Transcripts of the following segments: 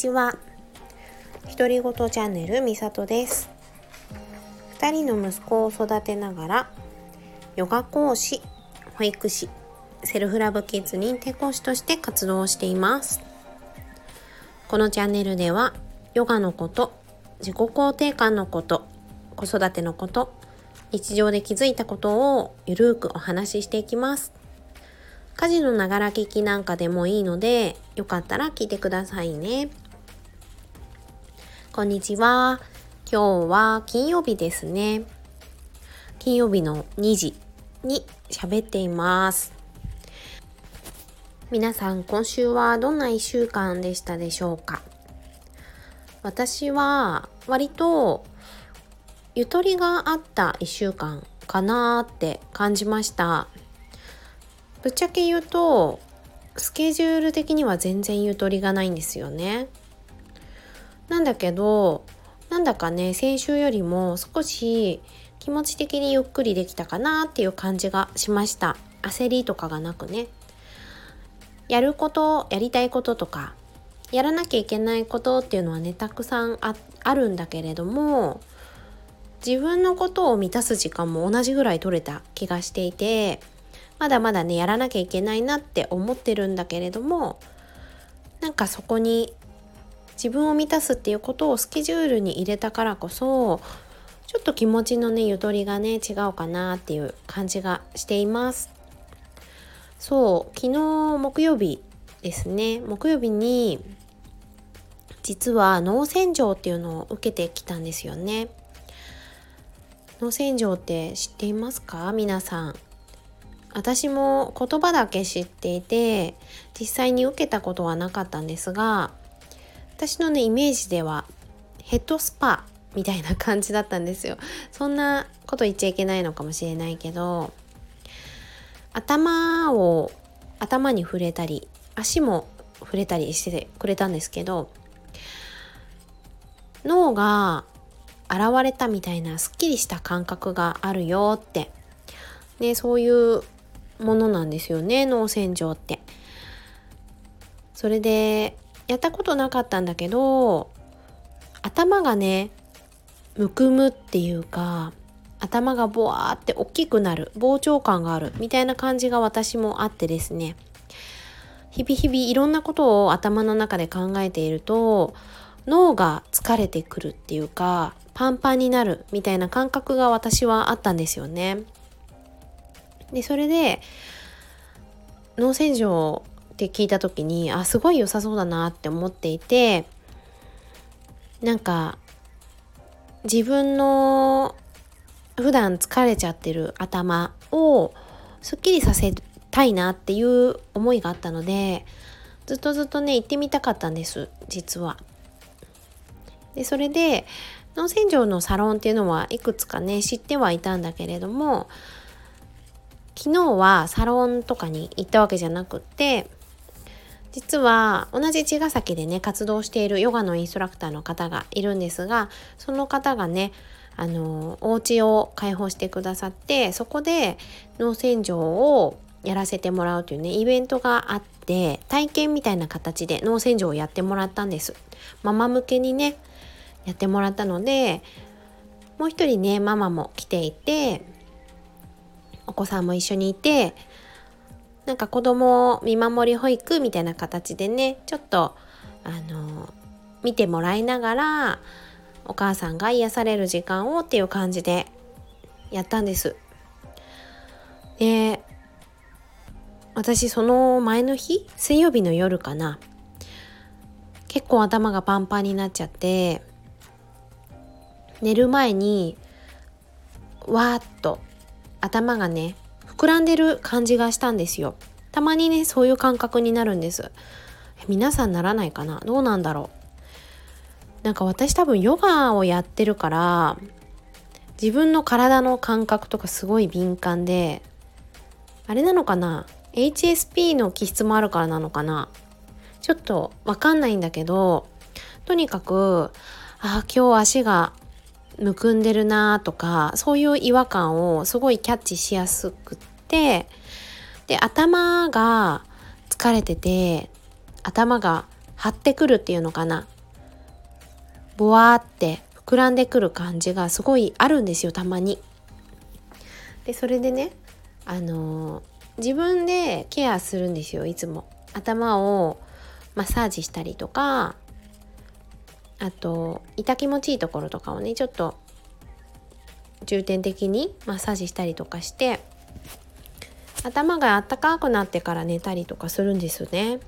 ちは。独り言チャンネルみさとです。2人の息子を育てながらヨガ講師保育士セルフラブキッズ認定講師として活動しています。このチャンネルではヨガのこと自己肯定感のこと子育てのこと日常で気づいたことをゆるーくお話ししていきます。家事のながら聞きなんかでもいいので、よかったら聞いてくださいね。こんにちは。今日は金曜日ですね。金曜日の2時に喋っています。皆さん、今週はどんな1週間でしたでしょうか？私は割とゆとりがあった1週間かなって感じました。ぶっちゃけ言うとスケジュール的には全然ゆとりがないんですよね。なんだけどなんだかね先週よりも少し気持ち的にゆっくりできたかなっていう感じがしました。焦りとかがなくね。やることやりたいこととかやらなきゃいけないことっていうのはねたくさんあるんだけれども自分のことを満たす時間も同じぐらい取れた気がしていてまだまだねやらなきゃいけないなって思ってるんだけれどもなんかそこに自分を満たすっていうことをスケジュールに入れたからこそちょっと気持ちのねゆとりがね違うかなっていう感じがしています。そう昨日木曜日ですね。木曜日に実は脳洗浄っていうのを受けてきたんですよね。脳洗浄って知っていますか？皆さん。私も言葉だけ知っていて実際に受けたことはなかったんですが私のねイメージではヘッドスパみたいな感じだったんですよそんなこと言っちゃいけないのかもしれないけど頭を頭に触れたり足も触れたりしてくれたんですけど脳が現れたみたいなすっきりした感覚があるよってね、そういうものなんですよね脳洗浄って。それでやったことなかったんだけど頭がねむくむっていうか頭がボワーって大きくなる膨張感があるみたいな感じが私もあってですね日々日々いろんなことを頭の中で考えていると脳が疲れてくるっていうかパンパンになるみたいな感覚が私はあったんですよね。でそれで脳洗浄って聞いた時にあすごい良さそうだなって思っていてなんか自分の普段疲れちゃってる頭をすっきりさせたいなっていう思いがあったのでずっとずっとね行ってみたかったんです実は。でそれで脳洗浄のサロンっていうのはいくつかね知ってはいたんだけれども昨日はサロンとかに行ったわけじゃなくって実は同じ茅ヶ崎でね活動しているヨガのインストラクターの方がいるんですがその方がねあのお家を開放してくださってそこで脳洗浄をやらせてもらうというねイベントがあって体験みたいな形で脳洗浄をやってもらったんです。ママ向けにねやってもらったのでもう一人ねママも来ていてお子さんも一緒にいてなんか子供見守り保育みたいな形でねちょっとあの見てもらいながらお母さんが癒される時間をっていう感じでやったんです。で私その前の日水曜日の夜かな結構頭がパンパンになっちゃって寝る前にわーっと頭がね膨らんでる感じがしたんですよ。たまにねそういう感覚になるんです。皆さんならないかな？どうなんだろう？なんか私多分ヨガをやってるから自分の体の感覚とかすごい敏感であれなのかな？HSP の気質もあるからなのかな？ちょっとわかんないんだけどとにかくああ今日足がむくんでるなとかそういう違和感をすごいキャッチしやすくってで頭が疲れてて頭が張ってくるっていうのかなボワーって膨らんでくる感じがすごいあるんですよたまに。でそれでねあのー、自分でケアするんですよいつも。頭をマッサージしたりとかあと痛気持ちいいところとかをねちょっと重点的にマッサージしたりとかして頭があったかくなってから寝たりとかするんですよね。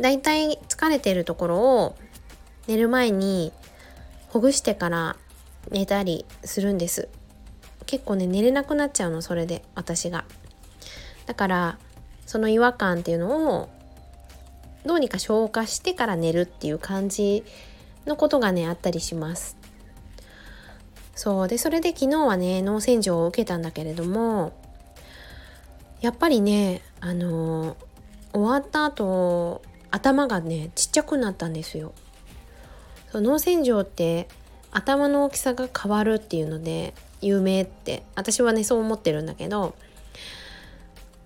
だいたい疲れてるところを寝る前にほぐしてから寝たりするんです。結構ね寝れなくなっちゃうのそれで私が。だからその違和感っていうのをどうにか消化してから寝るっていう感じのことがねあったりします。そうでそれで昨日はね脳洗浄を受けたんだけれどもやっぱりねあのー、終わった後頭がねちっちゃくなったんですよ脳洗浄って頭の大きさが変わるっていうので有名って私はねそう思ってるんだけど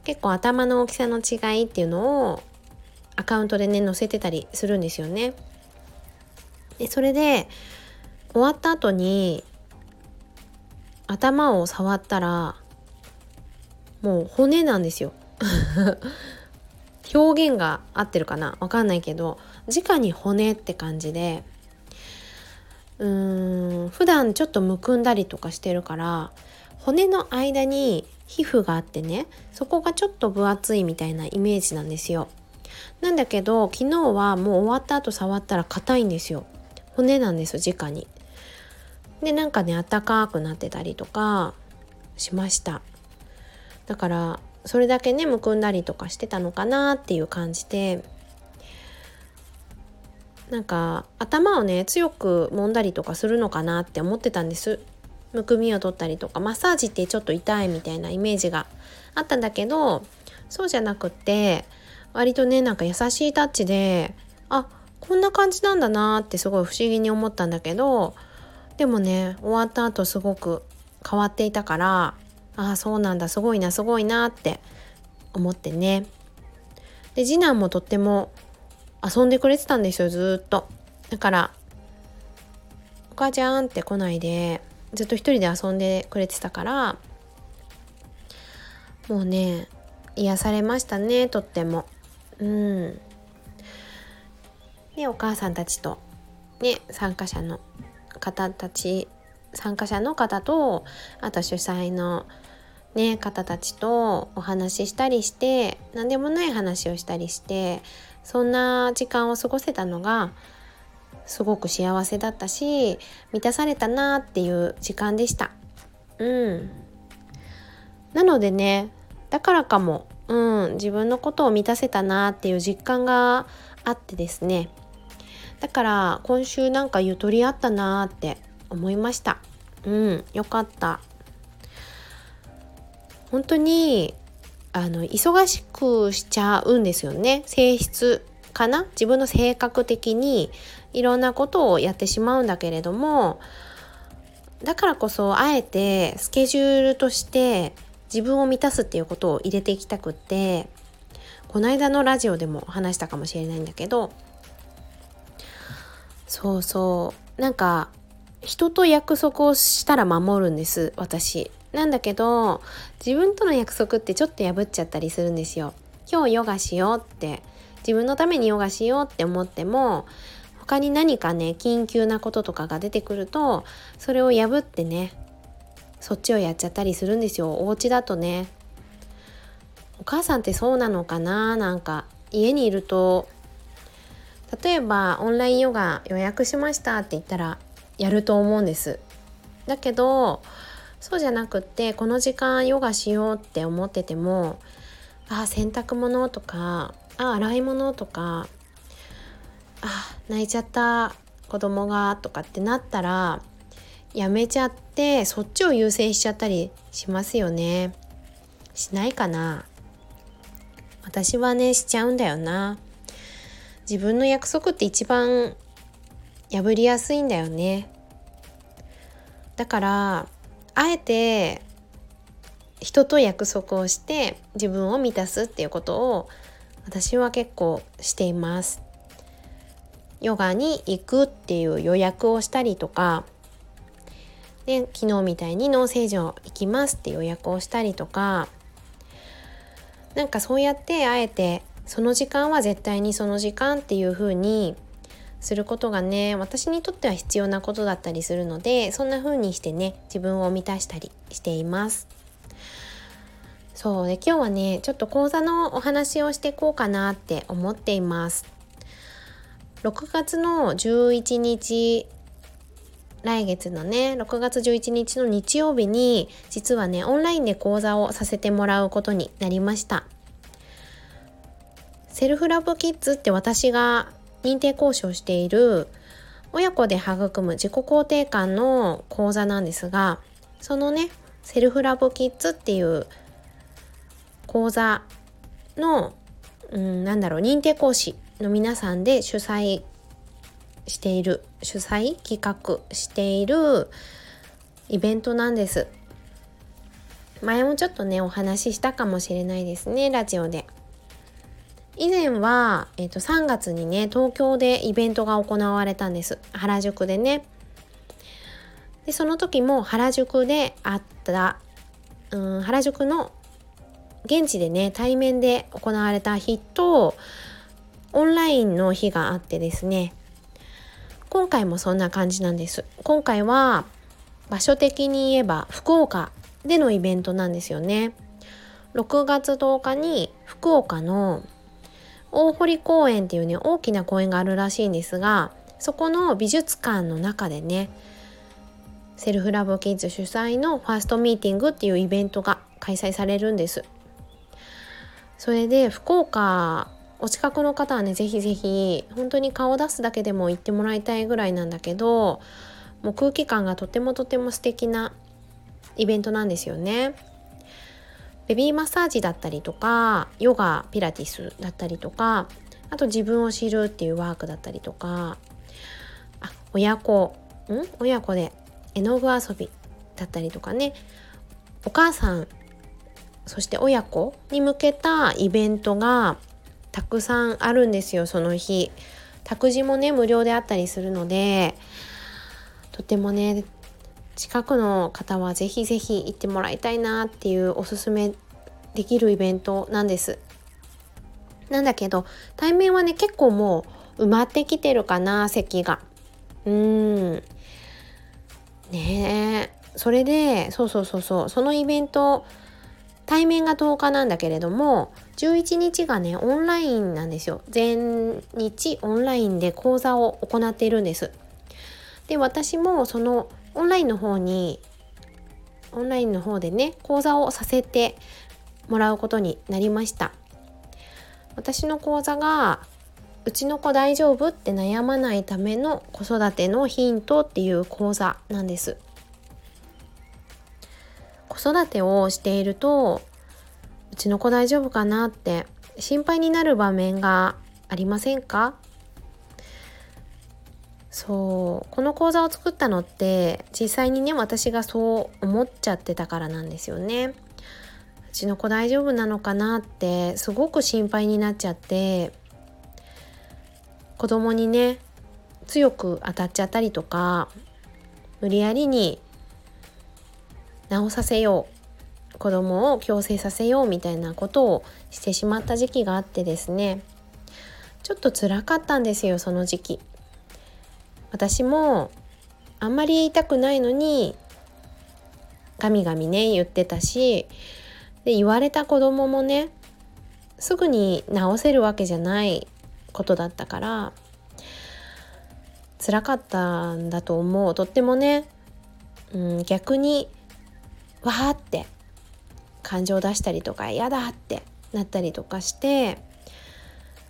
結構頭の大きさの違いっていうのをアカウントでね載せてたりするんですよね。でそれで終わった後に頭を触ったらもう骨なんですよ。表現が合ってるかな？わかんないけど直に骨って感じでうーん普段ちょっとむくんだりとかしてるから骨の間に皮膚があってねそこがちょっと分厚いみたいなイメージなんですよ。なんだけど昨日はもう終わった後触ったら硬いんですよ。骨なんです直に。でなんかねあったかくなってたりとかしました。だからそれだけねむくんだりとかしてたのかなっていう感じで。なんか頭をね強く揉んだりとかするのかなって思ってたんです。むくみを取ったりとか。マッサージってちょっと痛いみたいなイメージがあったんだけどそうじゃなくって割とねなんか優しいタッチであこんな感じなんだなってすごい不思議に思ったんだけどでもね終わった後すごく変わっていたからああそうなんだすごいなすごいなって思ってね。で次男もとっても遊んでくれてたんですよずっと。だから「お母ちゃん」って来ないでずっと一人で遊んでくれてたからもうね癒されましたねとっても。うん。でお母さんたちとね参加者の方たち参加者の方とあと主催のね方たちとお話ししたりして何でもない話をしたりしてそんな時間を過ごせたのがすごく幸せだったし満たされたなっていう時間でした。うん。なのでねだからかもうん自分のことを満たせたなっていう実感があってですねだから今週なんかゆとりあったなって思いました。うんよかった。本当にあの忙しくしちゃうんですよね。性質かな？自分の性格的にいろんなことをやってしまうんだけれどもだからこそあえてスケジュールとして自分を満たすっていうことを入れていきたくってこの間のラジオでも話したかもしれないんだけどそうそう。なんか人と約束をしたら守るんです私。なんだけど自分との約束ってちょっと破っちゃったりするんですよ。今日ヨガしようって。自分のためにヨガしようって思っても他に何かね緊急なこととかが出てくるとそれを破ってねそっちをやっちゃったりするんですよ。お家だとね。お母さんってそうなのかな？なんか家にいると例えばオンラインヨガ予約しましたって言ったらやると思うんです。だけどそうじゃなくってこの時間ヨガしようって思っててもあ洗濯物とかあ洗い物とかあ泣いちゃった子供がとかってなったらやめちゃってそっちを優先しちゃったりしますよね。しないかな。私はねしちゃうんだよな。自分の約束って一番破りやすいんだよね。だからあえて人と約束をして自分を満たすっていうことを私は結構しています。ヨガに行くっていう予約をしたりとかで昨日みたいに脳正常行きますって予約をしたりとかなんかそうやってあえてその時間は絶対にその時間っていう風にすることがね私にとっては必要なことだったりするのでそんな風にしてね自分を満たしたりしています。そう。で今日はねちょっと講座のお話をしていこうかなって思っています。6月の11日来月のね6月11日の日曜日に実はねオンラインで講座をさせてもらうことになりました。セルフラブキッズって私が認定講師をしている親子で育む自己肯定感の講座なんですがそのねセルフラブキッズっていう講座の、うん、なんだろう認定講師の皆さんで主催している主催企画しているイベントなんです。前もちょっとねお話ししたかもしれないですねラジオで。以前は、えー、と3月にね東京でイベントが行われたんです。原宿でね。でその時も原宿であったうん原宿の現地でね対面で行われた日とオンラインの日があってですね。今回もそんな感じなんです。今回は場所的に言えば福岡でのイベントなんですよね。6月10日に福岡の大堀公園っていうね大きな公園があるらしいんですがそこの美術館の中でねセルフラブキッズ主催のファーストミーティングっていうイベントが開催されるんですそれで福岡お近くの方はねぜひぜひ本当に顔を出すだけでも行ってもらいたいぐらいなんだけどもう空気感がとてもとても素敵なイベントなんですよね。ベビーマッサージだったりとかヨガピラティスだったりとかあと自分を知るっていうワークだったりとかあ親子ん？親子で絵の具遊びだったりとかね。お母さんそして親子に向けたイベントがたくさんあるんですよその日。託児もね無料であったりするのでとてもね近くの方はぜひぜひ行ってもらいたいなっていうおすすめできるイベントなんです。なんだけど対面はね結構もう埋まってきてるかな席が。うーん。ねえそれでそうそうそうそうそのイベント対面が10日なんだけれども11日がねオンラインなんですよ全日オンラインで講座を行っているんですで私もそのオンラインの方にオンラインの方でね講座をさせてもらうことになりました。私の講座がうちの子大丈夫って悩まないための子育てのヒントっていう講座なんです。子育てをしているとうちの子大丈夫かなって心配になる場面がありませんか？そうこの講座を作ったのって実際にね私がそう思っちゃってたからなんですよね。うちの子大丈夫なのかなってすごく心配になっちゃって子供にね強く当たっちゃったりとか無理やりに治させよう子供を矯正させようみたいなことをしてしまった時期があってですねちょっと辛かったんですよその時期。私もあんまり言いたくないのにガミガミね言ってたしで言われた子供もねすぐに治せるわけじゃないことだったから辛かったんだと思う。とってもね、うん、逆にわーって感情を出したりとか嫌だってなったりとかして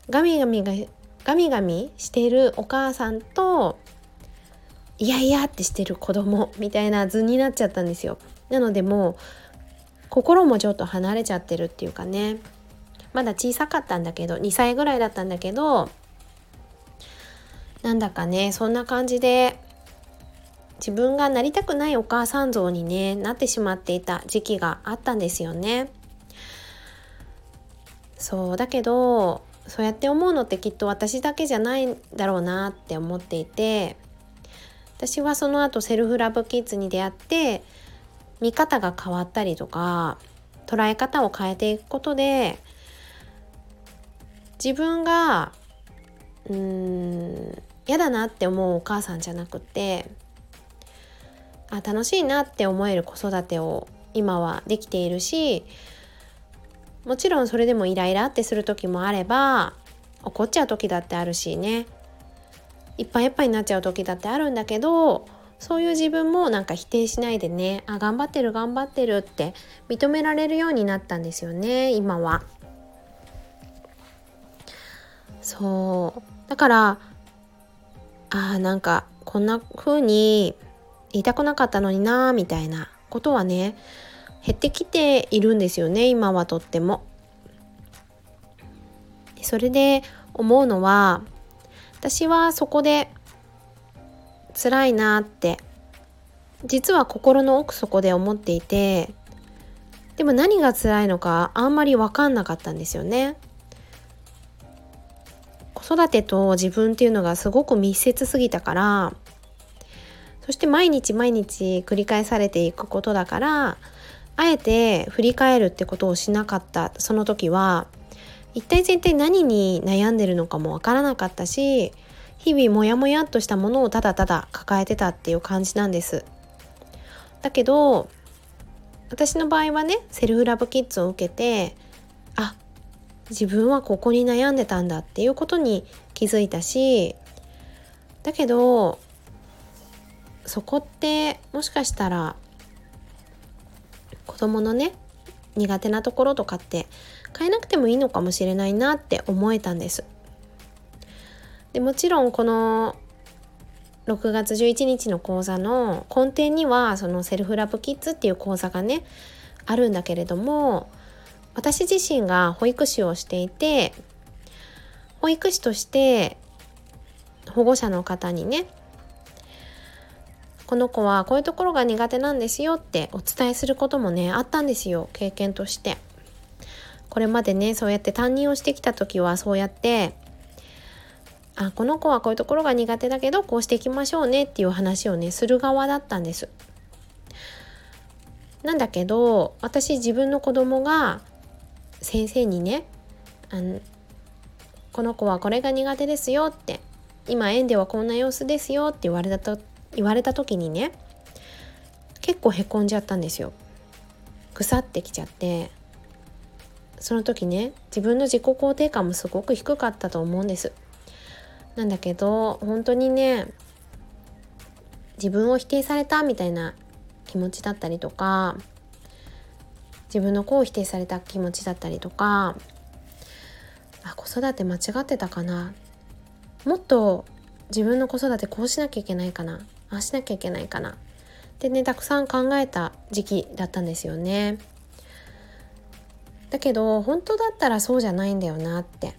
ガミガミがガミガミしているお母さんといやいやってしてる子供みたいな図になっちゃったんですよなのでもう心もちょっと離れちゃってるっていうかねまだ小さかったんだけど2歳ぐらいだったんだけどなんだかねそんな感じで自分がなりたくないお母さん像にねなってしまっていた時期があったんですよね。そうだけどそうやって思うのってきっと私だけじゃないんだろうなって思っていて私はその後セルフラブキッズに出会って見方が変わったりとか捉え方を変えていくことで自分がうーん嫌だなって思うお母さんじゃなくてあ楽しいなって思える子育てを今はできているしもちろんそれでもイライラってする時もあれば怒っちゃう時だってあるしね。いっぱいいっぱいになっちゃう時だってあるんだけどそういう自分もなんか否定しないでねあ頑張ってる頑張ってるって認められるようになったんですよね今は。そうだからあーなんかこんな風に言いたくなかったのになーみたいなことはね減ってきているんですよね今はとっても。それで思うのは私はそこで辛いなって実は心の奥底で思っていてでも何が辛いのかあんまり分かんなかったんですよね。子育てと自分っていうのがすごく密接すぎたからそして毎日毎日繰り返されていくことだからあえて振り返るってことをしなかったその時は一体全体何に悩んでるのかもわからなかったし日々モヤモヤっとしたものをただただ抱えてたっていう感じなんです。だけど私の場合はねセルフラブキッズを受けてあ自分はここに悩んでたんだっていうことに気づいたしだけどそこってもしかしたら子供のね苦手なところとかって変えなくてもいいのかもしれないなって思えたんです。でもちろんこの6月11日の講座の根底にはそのセルフラブキッズっていう講座がねあるんだけれども私自身が保育士をしていて保育士として保護者の方にねこの子はこういうところが苦手なんですよってお伝えすることもねあったんですよ経験としてこれまでねそうやって担任をしてきた時はそうやってあこの子はこういうところが苦手だけどこうしていきましょうねっていう話をねする側だったんです。なんだけど私自分の子供が先生にねあのこの子はこれが苦手ですよって今園ではこんな様子ですよって言われたと言われた時にね結構へこんじゃったんですよ。腐ってきちゃって。その時ね自分の自己肯定感もすごく低かったと思うんです。なんだけど本当にね自分を否定されたみたいな気持ちだったりとか自分の子を否定された気持ちだったりとかあ子育て間違ってたかな。もっと自分の子育てこうしなきゃいけないかな。ああしなきゃいけないかな。ってねたくさん考えた時期だったんですよね。だけど本当だったらそうじゃないんだよなって。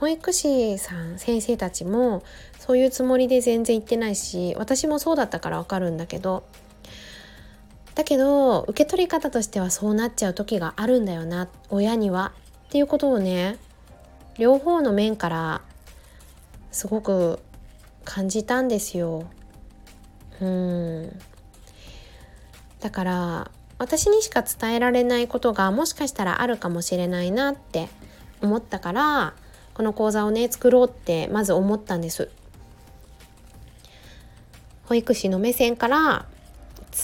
保育士さん先生たちもそういうつもりで全然言ってないし私もそうだったからわかるんだけど。だけど受け取り方としてはそうなっちゃう時があるんだよな親には。っていうことをね両方の面からすごく感じたんですよ。うん。だから私にしか伝えられないことがもしかしたらあるかもしれないなって思ったからこの講座をね作ろうってまず思ったんです。保育士の目線から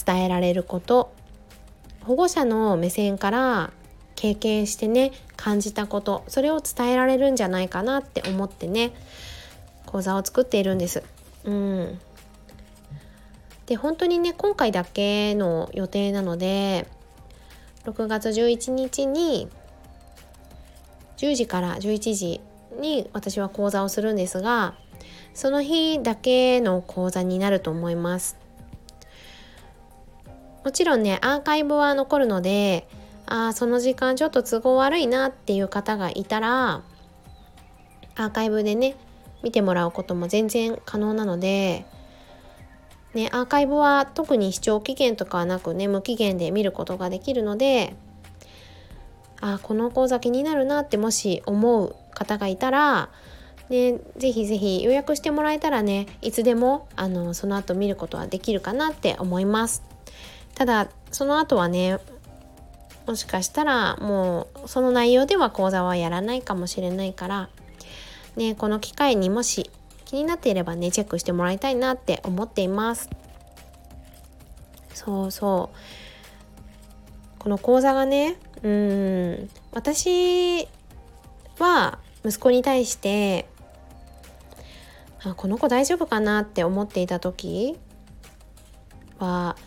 伝えられること。保護者の目線から経験してね感じたこと。それを伝えられるんじゃないかなって思ってね講座を作っているんです。うん。で本当にね今回だけの予定なので6月11日に10時から11時に私は講座をするんですがその日だけの講座になると思います。もちろんねアーカイブは残るのであその時間ちょっと都合悪いなっていう方がいたらアーカイブでね見てもらうことも全然可能なのでね、アーカイブは特に視聴期限とかはなくね無期限で見ることができるのであこの講座気になるなってもし思う方がいたらね、ぜひぜひ予約してもらえたらねいつでもあのその後見ることはできるかなって思います。ただその後はねもしかしたらもうその内容では講座はやらないかもしれないからねこの機会にもし気になっていればねチェックしてもらいたいなって思っています。そうそう。この講座がねうん私は息子に対してあこの子大丈夫かなって思っていた時は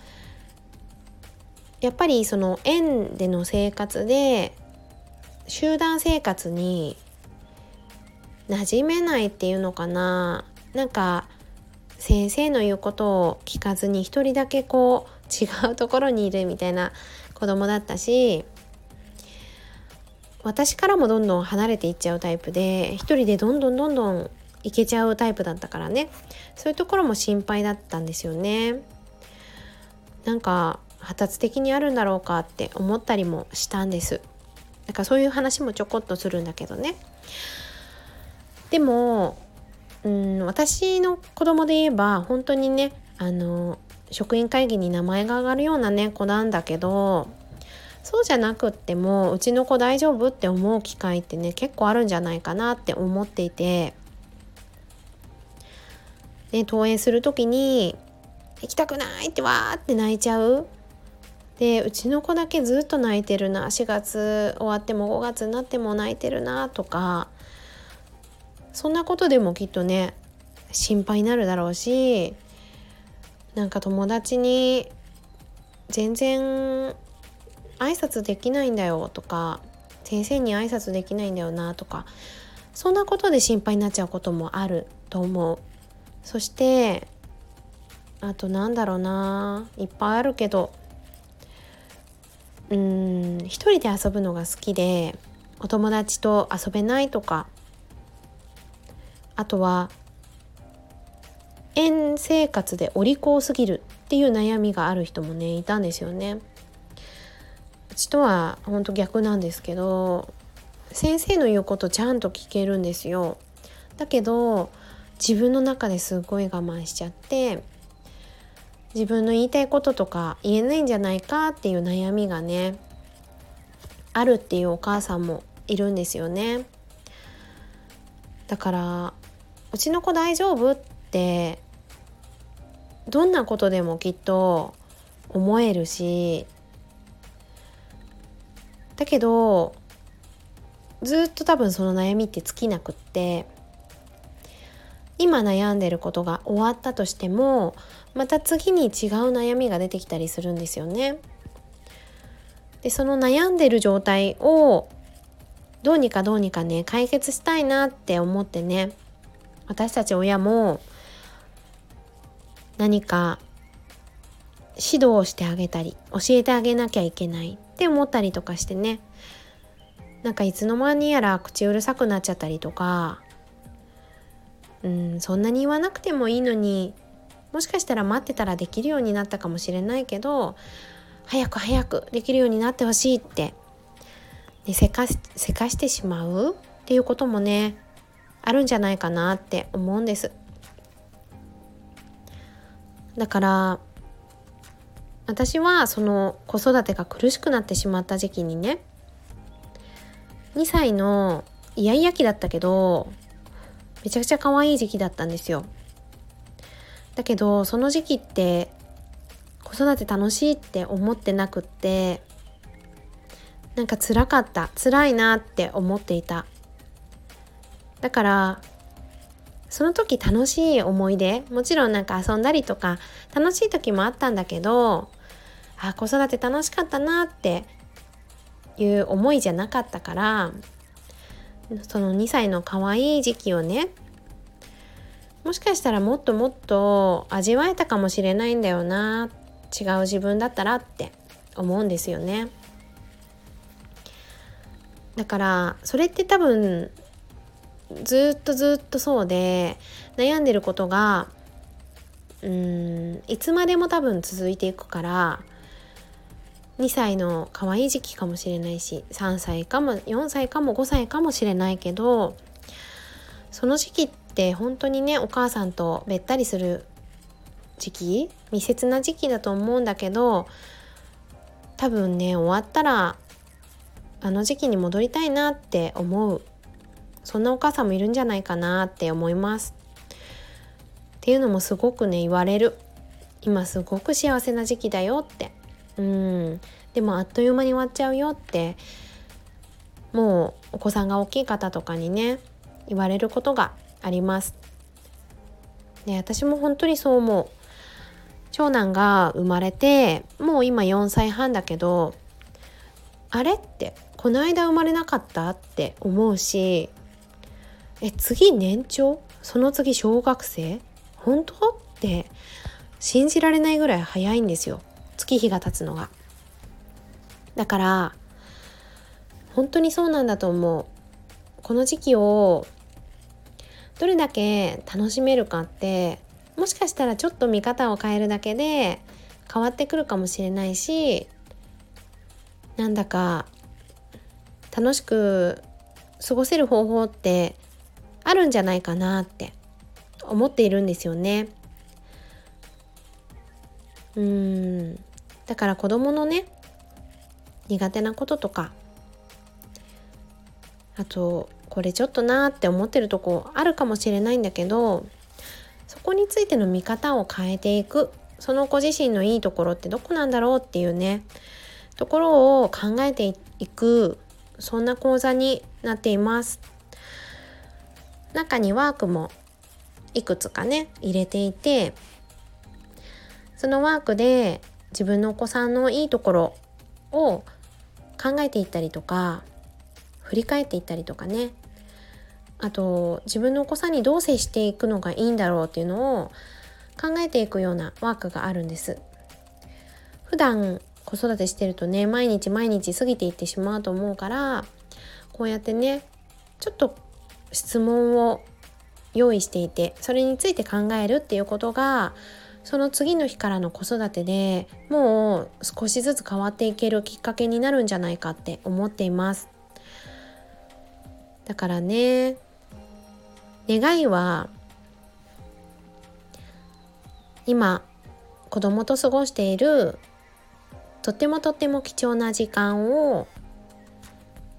やっぱりその園での生活で集団生活に馴染めないっていうのかな。なんか先生の言うことを聞かずに一人だけこう違うところにいるみたいな子供だったし私からもどんどん離れていっちゃうタイプで一人でどんどんどんどんいけちゃうタイプだったからね。そういうところも心配だったんですよね。なんか発達的にあるんだろうかって思ったりもしたんです。だからそういう話もちょこっとするんだけどね。でもうん私の子供で言えば本当にねあの職員会議に名前が挙がるようなね子なんだけどそうじゃなくってもうちの子大丈夫って思う機会ってね結構あるんじゃないかなって思っていてね、登園する時に行きたくないってわーって泣いちゃう。でうちの子だけずっと泣いてるな。4月終わっても5月になっても泣いてるなとかそんなことでもきっとね心配になるだろうしなんか友達に全然挨拶できないんだよとか先生に挨拶できないんだよなとかそんなことで心配になっちゃうこともあると思う。そしてあとなんだろうないっぱいあるけどうん一人で遊ぶのが好きでお友達と遊べないとかあとは園生活でお利口すぎるっていう悩みがある人もねいたんですよね。うちとは本当逆なんですけど先生の言うことちゃんと聞けるんですよ。だけど自分の中ですごい我慢しちゃって自分の言いたいこととか言えないんじゃないかっていう悩みがねあるっていうお母さんもいるんですよねだからうちの子大丈夫？ってどんなことでもきっと思えるしだけどずっと多分その悩みって尽きなくって今悩んでることが終わったとしてもまた次に違う悩みが出てきたりするんですよね。でその悩んでる状態をどうにかどうにかね解決したいなって思ってね私たち親も何か指導をしてあげたり教えてあげなきゃいけないって思ったりとかしてね。なんかいつの間にやら口うるさくなっちゃったりとかうんそんなに言わなくてもいいのにもしかしたら待ってたらできるようになったかもしれないけど早く早くできるようになってほしいって、ね、せかせかしてしまうっていうこともねあるんじゃないかなって思うんです。だから私はその子育てが苦しくなってしまった時期にね2歳のイヤイヤ期だったけどめちゃくちゃ可愛い時期だったんですよ。だけどその時期って子育て楽しいって思ってなくってなんか辛かった辛いなって思っていた。だからその時楽しい思い出もちろんなんか遊んだりとか楽しい時もあったんだけどあ子育て楽しかったなっていう思いじゃなかったからその2歳の可愛い時期をねもしかしたらもっともっと味わえたかもしれないんだよな違う自分だったらって思うんですよね。だからそれって多分ずっとずっとそうで悩んでることがうんいつまでも多分続いていくから2歳の可愛い時期かもしれないし3歳かも4歳かも5歳かもしれないけどその時期って本当にねお母さんとべったりする時期密接な時期だと思うんだけど多分ね終わったらあの時期に戻りたいなって思うそんなお母さんもいるんじゃないかなって思います。っていうのもすごくね言われる。今すごく幸せな時期だよって。うん。でもあっという間に終わっちゃうよって。もうお子さんが大きい方とかにね言われることがあります。で私も本当にそう思う。長男が生まれてもう今4歳半だけどあれってこの間生まれなかったって思うしえ次年長？その次小学生？本当？って信じられないぐらい早いんですよ月日が経つのが。だから本当にそうなんだと思う。この時期をどれだけ楽しめるかってもしかしたらちょっと見方を変えるだけで変わってくるかもしれないしなんだか楽しく過ごせる方法ってあるんじゃないかなって思っているんですよね。うん。だから子供のね苦手なこととかあとこれちょっとなーって思ってるとこあるかもしれないんだけどそこについての見方を変えていく。その子自身のいいところってどこなんだろうっていうねところを考えていく。そんな講座になっています。中にワークもいくつかね入れていてそのワークで自分のお子さんのいいところを考えていったりとか振り返っていったりとかね。あと自分のお子さんにどう接していくのがいいんだろうっていうのを考えていくようなワークがあるんです。普段子育てしてるとね毎日毎日過ぎていってしまうと思うからこうやってねちょっと質問を用意していてそれについて考えるっていうことがその次の日からの子育てでもう少しずつ変わっていけるきっかけになるんじゃないかって思っています。だからね願いは今子供と過ごしているとってもとっても貴重な時間を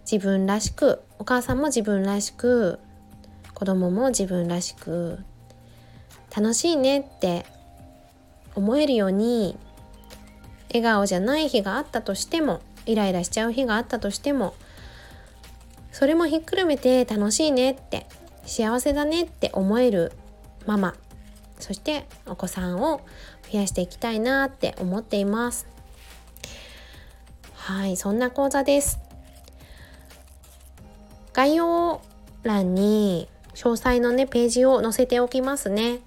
自分らしくお母さんも自分らしく子供も自分らしく楽しいねって思えるように笑顔じゃない日があったとしてもイライラしちゃう日があったとしてもそれもひっくるめて楽しいねって幸せだねって思えるママそしてお子さんを増やしていきたいなって思っています。はいそんな講座です。概要欄に詳細のねページを載せておきますね。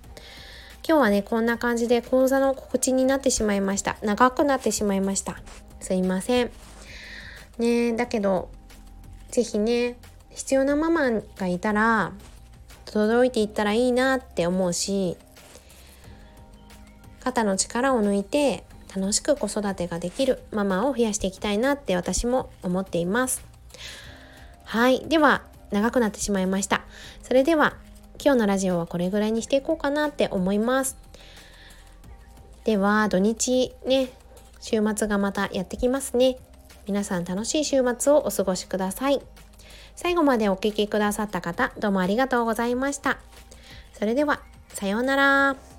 今日はねこんな感じで講座の告知になってしまいました。長くなってしまいました。すいません。ねだけど是非ね必要なママがいたら届いていったらいいなって思うし肩の力を抜いて楽しく子育てができるママを増やしていきたいなって私も思っています。はい。では長くなってしまいました。それでは今日のラジオはこれぐらいにしていこうかなって思います。では土日ね週末がまたやってきますね。皆さん楽しい週末をお過ごしください。最後までお聴きくださった方どうもありがとうございました。それではさようなら。